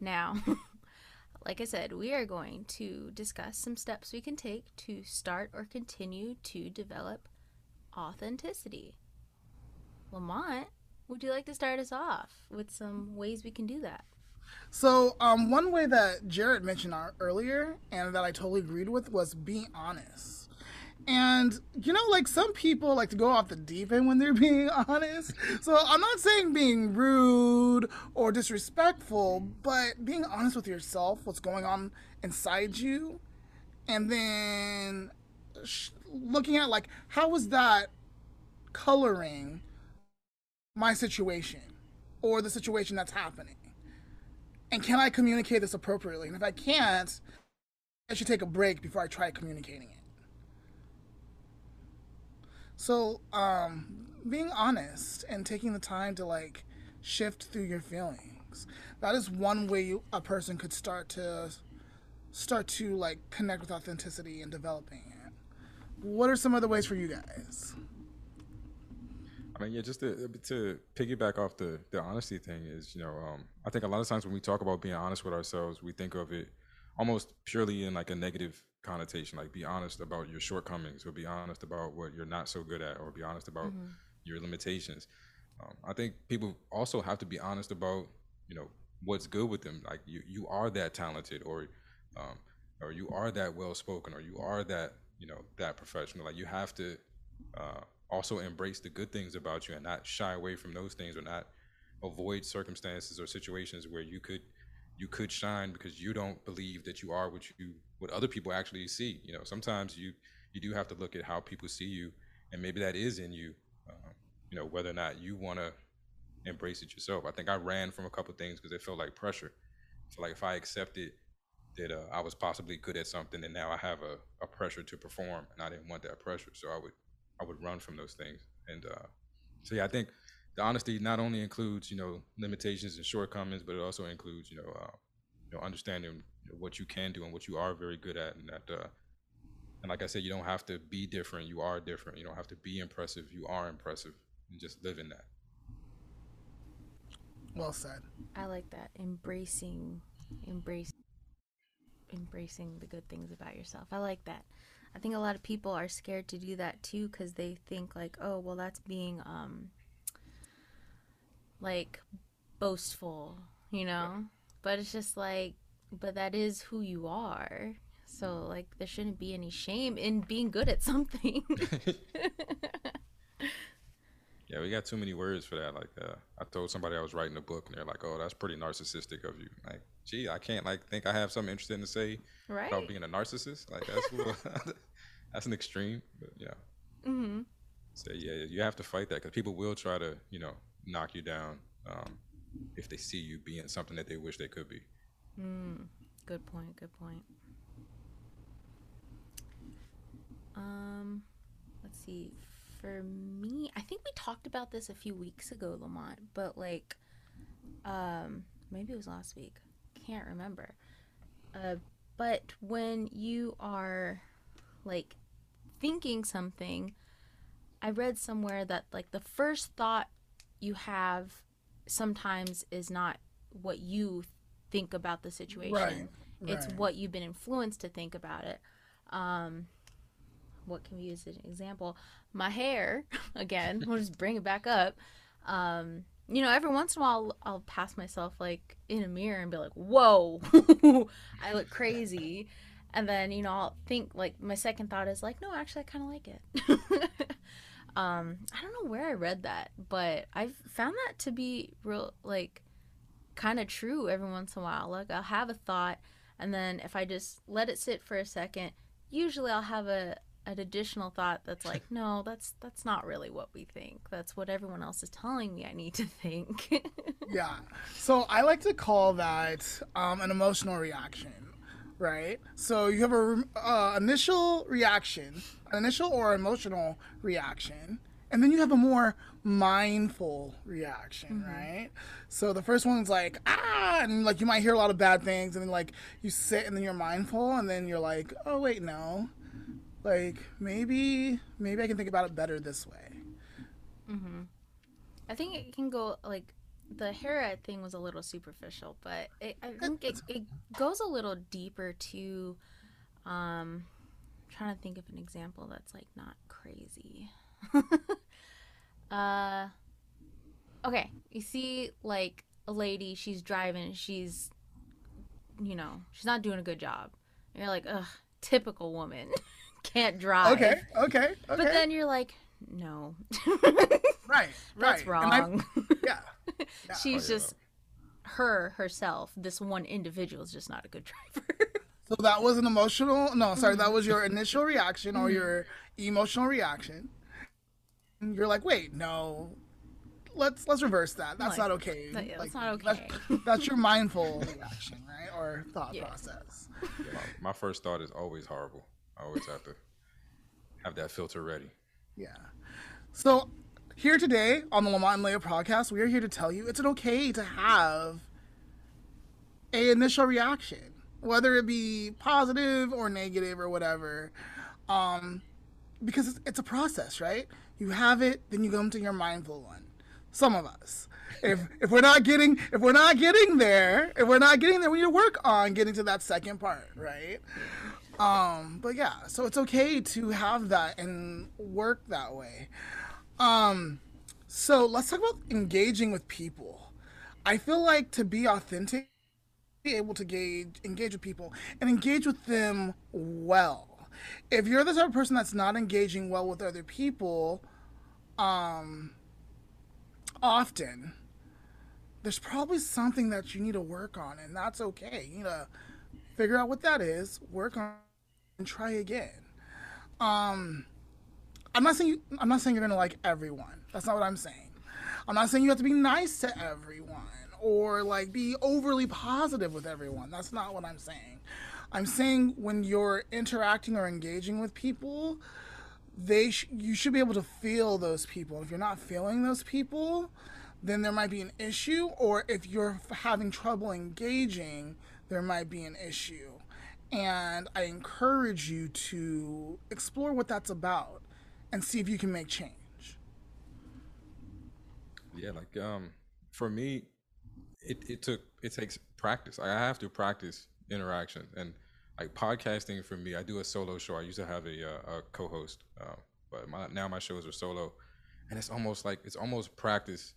Now, like I said, we are going to discuss some steps we can take to start or continue to develop authenticity. Lamont, would you like to start us off with some ways we can do that? So, um, one way that Jared mentioned earlier and that I totally agreed with was being honest. And, you know, like some people like to go off the deep end when they're being honest. So, I'm not saying being rude or disrespectful, but being honest with yourself, what's going on inside you, and then sh- looking at like, how is that coloring my situation or the situation that's happening? and can I communicate this appropriately? And if I can't, I should take a break before I try communicating it. So, um, being honest and taking the time to like shift through your feelings. That is one way you, a person could start to start to like connect with authenticity and developing it. What are some other ways for you guys? I mean, yeah, just to, to piggyback off the, the honesty thing is, you know, um, I think a lot of times when we talk about being honest with ourselves, we think of it almost purely in like a negative connotation, like be honest about your shortcomings or be honest about what you're not so good at or be honest about your limitations. Um, I think people also have to be honest about, you know, what's good with them. Like you, you are that talented or, um, or you are that well spoken or you are that, you know, that professional. Like you have to, uh, also embrace the good things about you and not shy away from those things or not avoid circumstances or situations where you could you could shine because you don't believe that you are what you what other people actually see. You know sometimes you you do have to look at how people see you and maybe that is in you um, you know whether or not you want to embrace it yourself. I think i ran from a couple things because it felt like pressure. So like if i accepted that uh, i was possibly good at something and now i have a, a pressure to perform and i didn't want that pressure. So i would I would run from those things. And uh, so yeah, I think the honesty not only includes you know limitations and shortcomings, but it also includes you know uh, you know understanding what you can do and what you are very good at, and that uh, and like I said, you don't have to be different. You are different. You don't have to be impressive. You are impressive. And just live in that. Well said. I like that. Embracing, embrace, embracing the good things about yourself. I like that. I think a lot of people are scared to do that too because they think like, oh, well, that's being um, like boastful, you know. But it's just like, but that is who you are. So like, there shouldn't be any shame in being good at something. Yeah, we got too many words for that. Like, uh, I told somebody I was writing a book, and they're like, "Oh, that's pretty narcissistic of you." Like, gee, I can't like think I have something interesting to say right? about being a narcissist. Like, that's a little, that's an extreme. But yeah, Mm-hmm. so yeah, you have to fight that because people will try to, you know, knock you down um, if they see you being something that they wish they could be. Mm, good point. Good point. Um, let's see. For me, I think we talked about this a few weeks ago, Lamont. But like, um, maybe it was last week. Can't remember. Uh, but when you are like thinking something, I read somewhere that like the first thought you have sometimes is not what you think about the situation. Right. It's right. what you've been influenced to think about it. Um, what can we use as an example? My hair, again, we'll just bring it back up. Um, you know, every once in a while, I'll, I'll pass myself like in a mirror and be like, "Whoa, I look crazy," and then you know, I'll think like my second thought is like, "No, actually, I kind of like it." um, I don't know where I read that, but I've found that to be real, like, kind of true every once in a while. Like, I'll have a thought, and then if I just let it sit for a second, usually I'll have a an additional thought that's like, no, that's that's not really what we think. That's what everyone else is telling me I need to think. yeah. So I like to call that um, an emotional reaction, right? So you have a uh, initial reaction, an initial or emotional reaction, and then you have a more mindful reaction, mm-hmm. right? So the first one's like ah, and like you might hear a lot of bad things, and then like you sit and then you're mindful, and then you're like, oh wait, no like maybe maybe I can think about it better this way. hmm I think it can go like the hair thing was a little superficial, but it, I think it, it goes a little deeper to um I'm trying to think of an example that's like not crazy. uh okay, you see like a lady, she's driving, she's you know, she's not doing a good job. And you're like, ugh, typical woman. can't drive. Okay, okay, okay. But then you're like, no. right, right. That's right. wrong. yeah. yeah. She's oh, just her herself. This one individual is just not a good driver. so that was an emotional. No, sorry, that mm-hmm. was your initial reaction or your mm-hmm. emotional reaction. You're like, wait, no. Let's let's reverse that. That's like, not okay. That, yeah, like, that's not okay. That's, that's your mindful reaction, right? Or thought yeah. process. Yeah, my, my first thought is always horrible. I always have to have that filter ready. Yeah. So here today on the Lamont and Leah podcast, we are here to tell you it's okay to have a initial reaction, whether it be positive or negative or whatever, um, because it's, it's a process, right? You have it, then you come to your mindful one. Some of us. If, if we're not getting if we're not getting there if we're not getting there we need to work on getting to that second part right um, but yeah, so it's okay to have that and work that way. Um, so let's talk about engaging with people. I feel like to be authentic, be able to gauge, engage with people and engage with them well. If you're the type of person that's not engaging well with other people, um, often, there's probably something that you need to work on, and that's okay. You need to figure out what that is, work on and try again. Um, I'm not saying you, I'm not saying you're gonna like everyone. That's not what I'm saying. I'm not saying you have to be nice to everyone or like be overly positive with everyone. That's not what I'm saying. I'm saying when you're interacting or engaging with people, they sh- you should be able to feel those people. If you're not feeling those people, then there might be an issue. Or if you're having trouble engaging, there might be an issue. And I encourage you to explore what that's about and see if you can make change. Yeah, like um for me it, it took it takes practice. I have to practice interaction and like podcasting for me. I do a solo show. I used to have a, uh, a co-host, uh, but my, now my shows are solo, and it's almost like it's almost practice.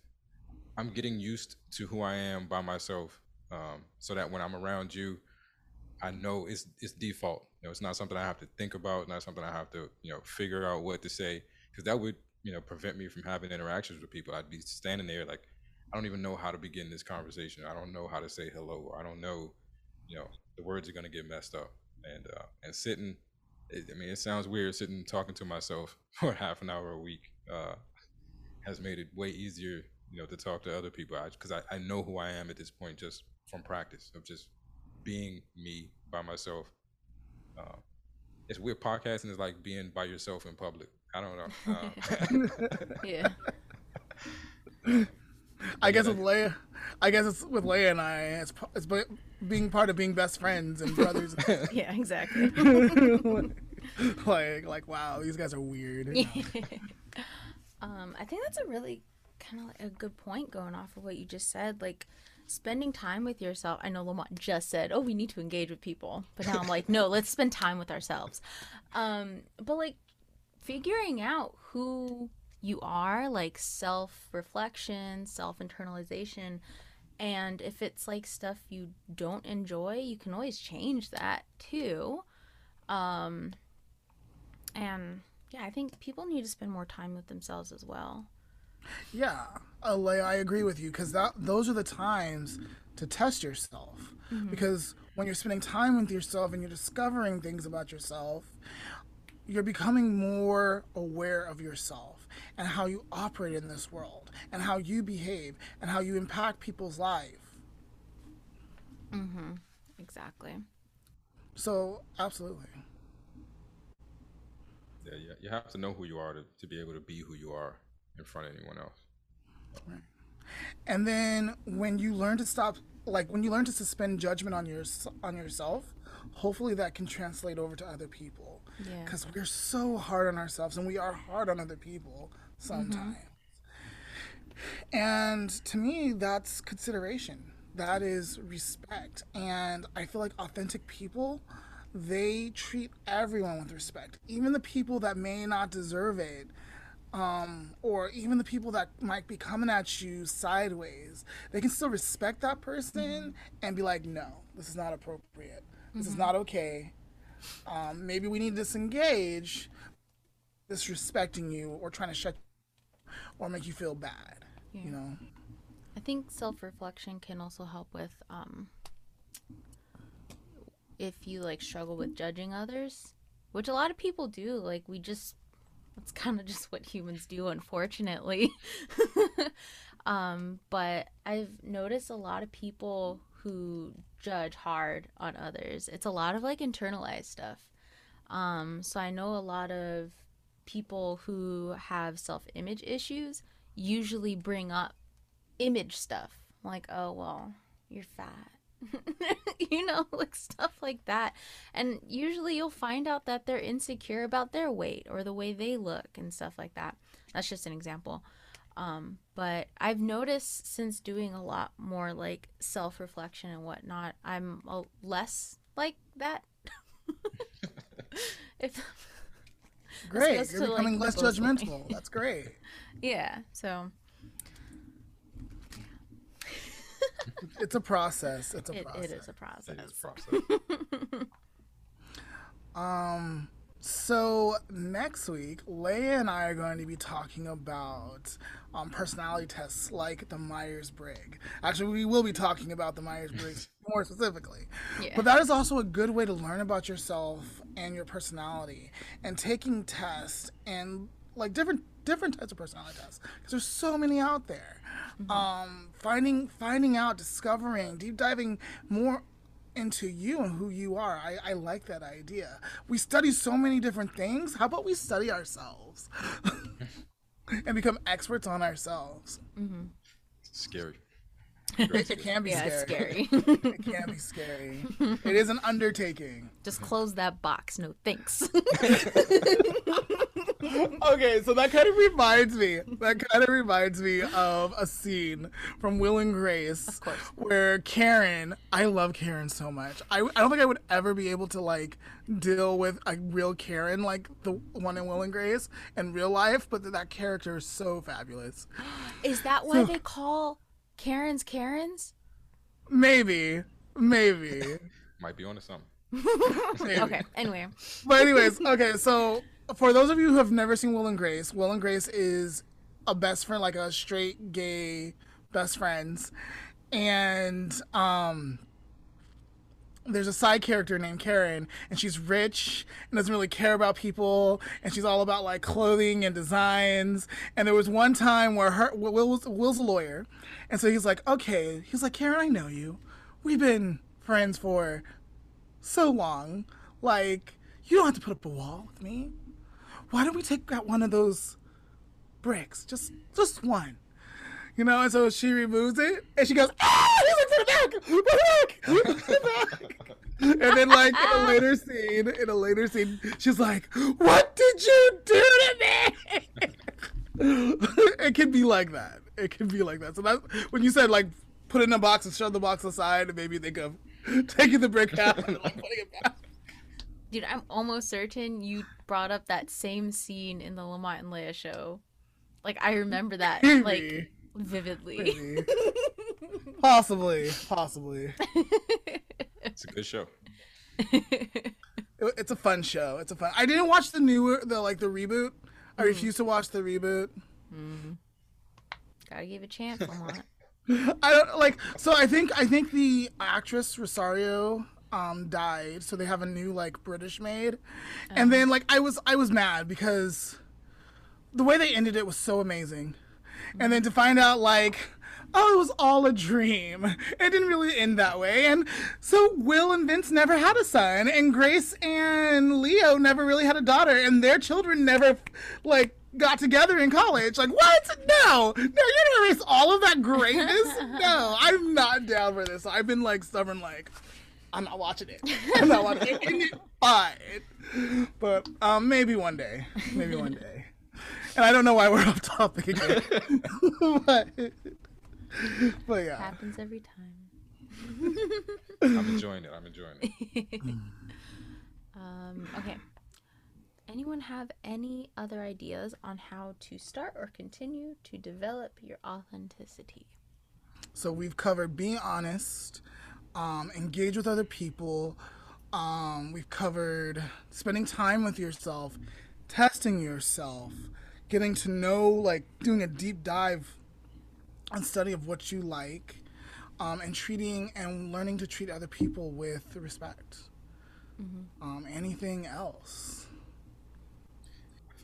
I'm getting used to who I am by myself, um, so that when I'm around you, I know it's it's default. You know, it's not something I have to think about, not something I have to, you know, figure out what to say because that would, you know, prevent me from having interactions with people. I'd be standing there like I don't even know how to begin this conversation. I don't know how to say hello I don't know, you know, the words are going to get messed up. And uh and sitting it, I mean, it sounds weird sitting talking to myself for half an hour a week uh has made it way easier, you know, to talk to other people because I, I, I know who I am at this point just from practice of just being me by myself. Uh, it's weird. Podcasting is like being by yourself in public. I don't know. Uh, yeah. I guess with Leah, I guess it's with Leah and I. It's it's being part of being best friends and brothers. yeah, exactly. like like wow, these guys are weird. um, I think that's a really kind of like a good point going off of what you just said. Like spending time with yourself. I know Lamont just said, "Oh, we need to engage with people," but now I'm like, no, let's spend time with ourselves. Um, but like figuring out who you are, like self reflection, self internalization. And if it's like stuff you don't enjoy, you can always change that too. Um, and yeah, I think people need to spend more time with themselves as well. Yeah, uh, I agree with you because that those are the times to test yourself. Mm-hmm. Because when you're spending time with yourself and you're discovering things about yourself, you're becoming more aware of yourself and how you operate in this world and how you behave and how you impact people's life. Mm-hmm. Exactly. So, absolutely. Yeah, yeah, you have to know who you are to, to be able to be who you are in front of anyone else. Right. And then when you learn to stop like when you learn to suspend judgment on your on yourself, hopefully that can translate over to other people. Yeah. Cuz we're so hard on ourselves and we are hard on other people sometimes. Mm-hmm. And to me that's consideration. That is respect. And I feel like authentic people they treat everyone with respect, even the people that may not deserve it um, or even the people that might be coming at you sideways, they can still respect that person mm-hmm. and be like, no, this is not appropriate. This mm-hmm. is not okay. Um, maybe we need to disengage disrespecting you or trying to shut or make you feel bad, yeah. you know? I think self reflection can also help with um, if you like struggle with judging others, which a lot of people do. Like, we just that's kind of just what humans do, unfortunately. um, but I've noticed a lot of people who judge hard on others. It's a lot of like internalized stuff. Um, so I know a lot of people who have self image issues usually bring up image stuff like, oh, well, you're fat you know, like stuff like that. And usually you'll find out that they're insecure about their weight or the way they look and stuff like that. That's just an example. Um, but I've noticed since doing a lot more like self reflection and whatnot, I'm a, less like that. if great, you're becoming like, less judgmental. That's great. yeah. So it's a process. It's a it, process. It is a process. It is a process. um. So next week, Leah and I are going to be talking about um, personality tests like the Myers Briggs. Actually, we will be talking about the Myers Briggs more specifically. Yeah. But that is also a good way to learn about yourself and your personality. And taking tests and like different different types of personality tests because there's so many out there mm-hmm. um, finding finding out, discovering, deep diving more into you and who you are. I, I like that idea. We study so many different things. How about we study ourselves and become experts on ourselves? Mm-hmm. Scary. It, it, can be yeah, scary. scary. it can be scary. It is an undertaking. Just close that box. No thanks. okay, so that kind of reminds me. That kind of reminds me of a scene from Will and Grace, where Karen. I love Karen so much. I, I don't think I would ever be able to like deal with a real Karen like the one in Will and Grace in real life, but that character is so fabulous. Is that why so, they call Karens Karens? Maybe, maybe. Might be on onto something. okay. Anyway. But anyways, okay. So for those of you who have never seen Will and Grace, Will and Grace is a best friend, like a straight gay best friends, and um, there's a side character named Karen, and she's rich and doesn't really care about people, and she's all about like clothing and designs. And there was one time where her Will Will's a lawyer, and so he's like, okay, he's like, Karen, I know you. We've been friends for so long. Like, you don't have to put up a wall with me why don't we take out one of those bricks? Just just one. You know, and so she removes it and she goes, ah, he's like, put it back, put it back, put it back. And then like in a later scene, in a later scene, she's like, "What did you do to me?" it can be like that. It can be like that. So that when you said like put it in a box and shove the box aside, and maybe think of taking the brick out and like putting it back. Dude, I'm almost certain you brought up that same scene in the Lamont and Leah show. Like I remember that Maybe. like vividly. Maybe. possibly, possibly. It's a good show. It- it's a fun show. It's a fun. I didn't watch the newer, the like the reboot. I refuse to watch the reboot. Gotta give a chance, Lamont. I don't like. So I think I think the actress Rosario um died, so they have a new like British maid, and then like I was I was mad because the way they ended it was so amazing, and then to find out like. Oh, it was all a dream. It didn't really end that way. And so Will and Vince never had a son, and Grace and Leo never really had a daughter, and their children never, like, got together in college. Like, what? No. No, you're gonna erase all of that greatness? no, I'm not down for this. I've been, like, stubborn, like, I'm not watching it. I'm not watching it. Fine. But um, maybe one day. Maybe one day. And I don't know why we're off topic again. but, but yeah. Happens every time. I'm enjoying it. I'm enjoying it. Um, okay. Anyone have any other ideas on how to start or continue to develop your authenticity? So we've covered being honest, um, engage with other people. Um, we've covered spending time with yourself, testing yourself, getting to know, like doing a deep dive and study of what you like, um, and treating and learning to treat other people with respect. Um, anything else?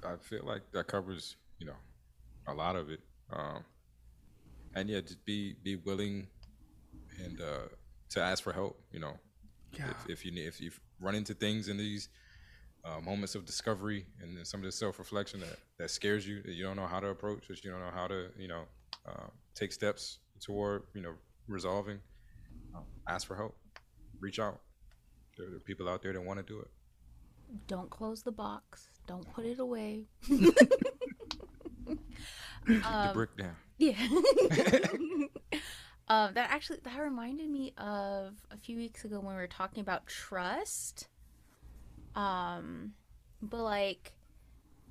I feel like that covers, you know, a lot of it. Um, and yeah, just be be willing and uh, to ask for help. You know, Yeah. if, if you need, if you run into things in these uh, moments of discovery and then some of the self reflection that that scares you, that you don't know how to approach, that you don't know how to, you know, uh, take steps toward, you know, resolving. Uh, ask for help. Reach out. There, there are people out there that want to do it. Don't close the box. Don't put it away. Keep the brick down. Yeah. um, that actually that reminded me of a few weeks ago when we were talking about trust. Um, but like,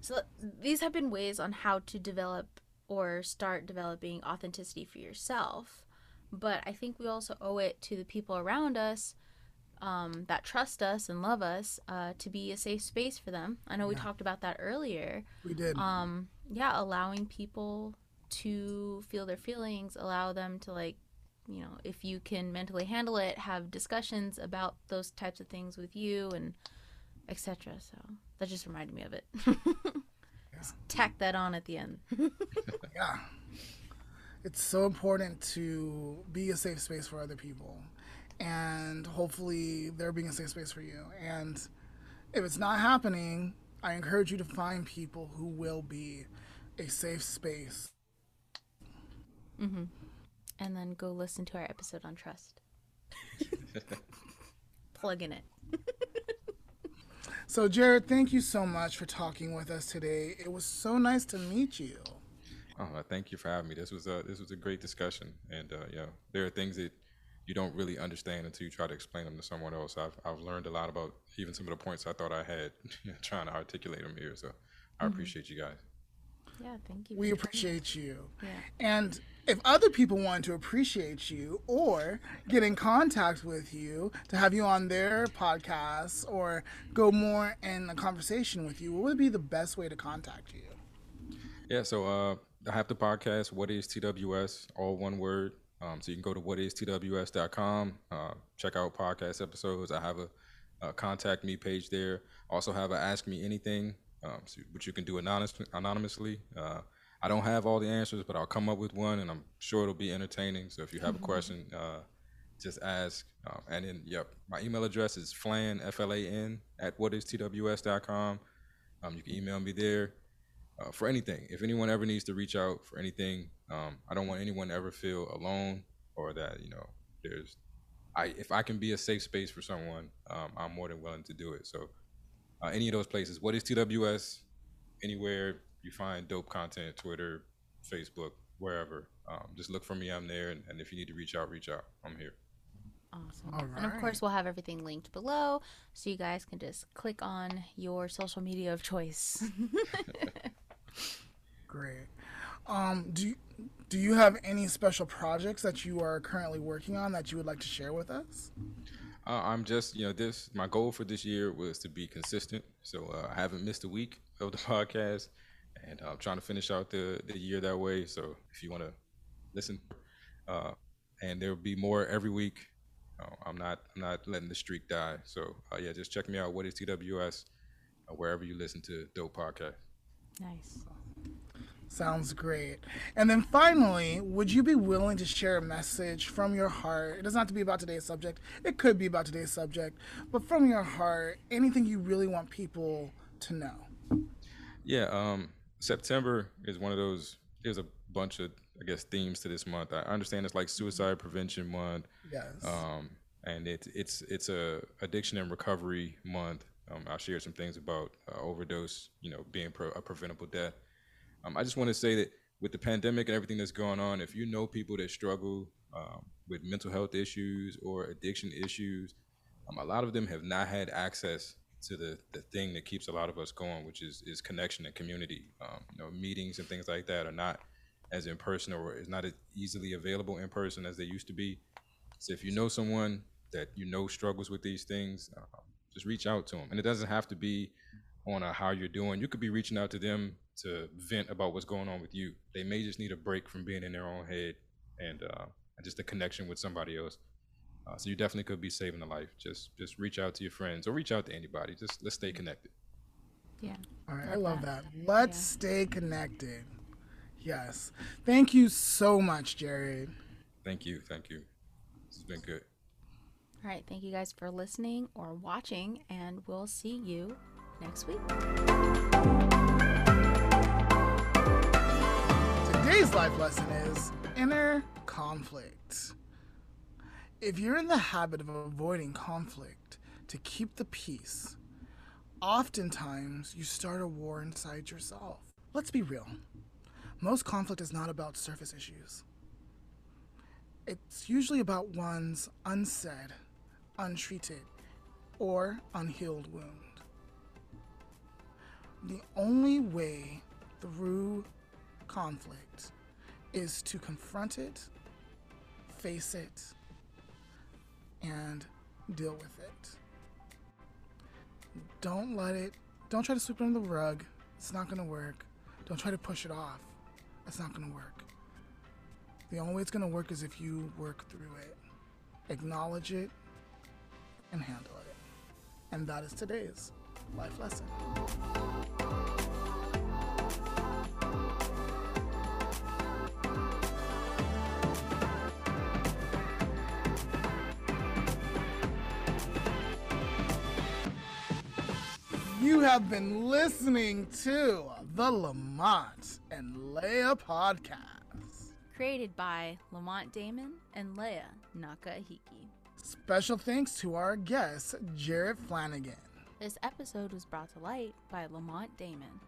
so these have been ways on how to develop or start developing authenticity for yourself. But I think we also owe it to the people around us um, that trust us and love us uh, to be a safe space for them. I know we talked about that earlier We did. um yeah allowing people to feel their feelings allow them to like you know if you can mentally handle it have discussions about those types of things with you and etc so that just reminded me of it Just tack that on at the end Yeah. It's so important to be a safe space for other people. And hopefully they're being a safe space for you. And if it's not happening, I encourage you to find people who will be a safe space. Mm-hmm. and then go listen to our episode on trust plug in it So, Jared, thank you so much for talking with us today. It was so nice to meet you. Oh, thank you for having me. This was a this was a great discussion, and uh, yeah, there are things that you don't really understand until you try to explain them to someone else. I've I've learned a lot about even some of the points I thought I had trying to articulate them here. So I appreciate you guys. Yeah thank you We appreciate you. Yeah. And if other people want to appreciate you or get in contact with you to have you on their podcast or go more in a conversation with you, what would be the best way to contact you? Yeah, so uh, I have the podcast, What is TWS, all one word. Um, so you can go to whatistws.com, uh, check out podcast episodes. I have a, a contact me page there. Also have a ask me anything, um, so, which you can do anonymous, anonymously. Uh, I don't have all the answers, but I'll come up with one, and I'm sure it'll be entertaining. So if you have a question, uh, just ask. Um, and then, yep, my email address is flan, F-L-A-N, at whatistws.com. Um, you can email me there uh, for anything. If anyone ever needs to reach out for anything, um, I don't want anyone to ever feel alone or that you know there's I if I can be a safe space for someone, um, I'm more than willing to do it. So uh, any of those places, what is TWS? Anywhere you find dope content, Twitter, Facebook, wherever, um, just look for me. I'm there, and, and if you need to reach out, reach out. I'm here. Awesome. All And of course, we'll have everything linked below so you guys can just click on your social media of choice. Great. Um, do you, do you have any special projects that you are currently working on that you would like to share with us? Uh, I'm just, you know, this my goal for this year was to be consistent. So uh, I haven't missed a week of the podcast, and I'm trying to finish out the the year that way. So if you want to listen, uh, and there will be more every week. I'm not I'm not letting the streak die. So uh, yeah, just check me out. What is TWS? Uh, wherever you listen to dope podcast. Nice. Sounds great. And then finally, would you be willing to share a message from your heart? It doesn't have to be about today's subject. It could be about today's subject, but from your heart, anything you really want people to know. Yeah, um, September is one of those. There's a bunch of, I guess, themes to this month. I understand it's like Suicide Prevention Month. Yes. Um, and it's it's it's a addiction and recovery month. Um, I'll share some things about uh, overdose, you know, being pro- a preventable death. Um, I just want to say that with the pandemic and everything that's going on, if you know people that struggle um, with mental health issues or addiction issues, um, a lot of them have not had access to the, the thing that keeps a lot of us going, which is, is connection and community. Um, you know, meetings and things like that are not as in person or is not as easily available in person as they used to be. So if you know someone that you know struggles with these things, uh, just reach out to them. And it doesn't have to be on a how you're doing. You could be reaching out to them to vent about what's going on with you. They may just need a break from being in their own head and uh, just a connection with somebody else. Uh, so you definitely could be saving a life. Just just reach out to your friends or reach out to anybody. Just let's stay connected. Yeah. All right, I love that. Let's yeah. stay connected. Yes. Thank you so much, Jared. Thank you. Thank you. This has been good. All right. Thank you guys for listening or watching, and we'll see you next week. Today's life lesson is inner conflict. If you're in the habit of avoiding conflict to keep the peace, oftentimes you start a war inside yourself. Let's be real. Most conflict is not about surface issues. It's usually about one's unsaid, untreated, or unhealed wound. The only way through conflict is to confront it, face it, and deal with it. Don't let it, don't try to sweep it under the rug. It's not going to work. Don't try to push it off. It's not going to work. The only way it's going to work is if you work through it, acknowledge it, and handle it. And that is today's life lesson. You have been listening to the Lamont and Leah podcast, created by Lamont Damon and Leah Nakahiki. Special thanks to our guest, Jared Flannagan. This episode was brought to light by Lamont Damon.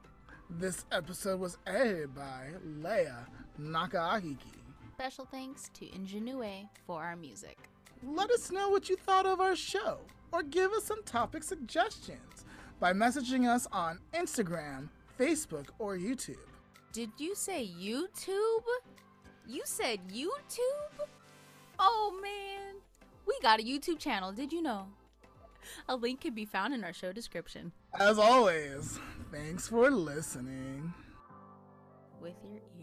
This episode was edited by Leah Nakahiki. Special thanks to Ingénue for our music. Let us know what you thought of our show, or give us some topic suggestions by messaging us on Instagram, Facebook, or YouTube. Did you say YouTube? You said YouTube? Oh man, we got a YouTube channel, did you know? A link can be found in our show description. As always, thanks for listening. With your ears.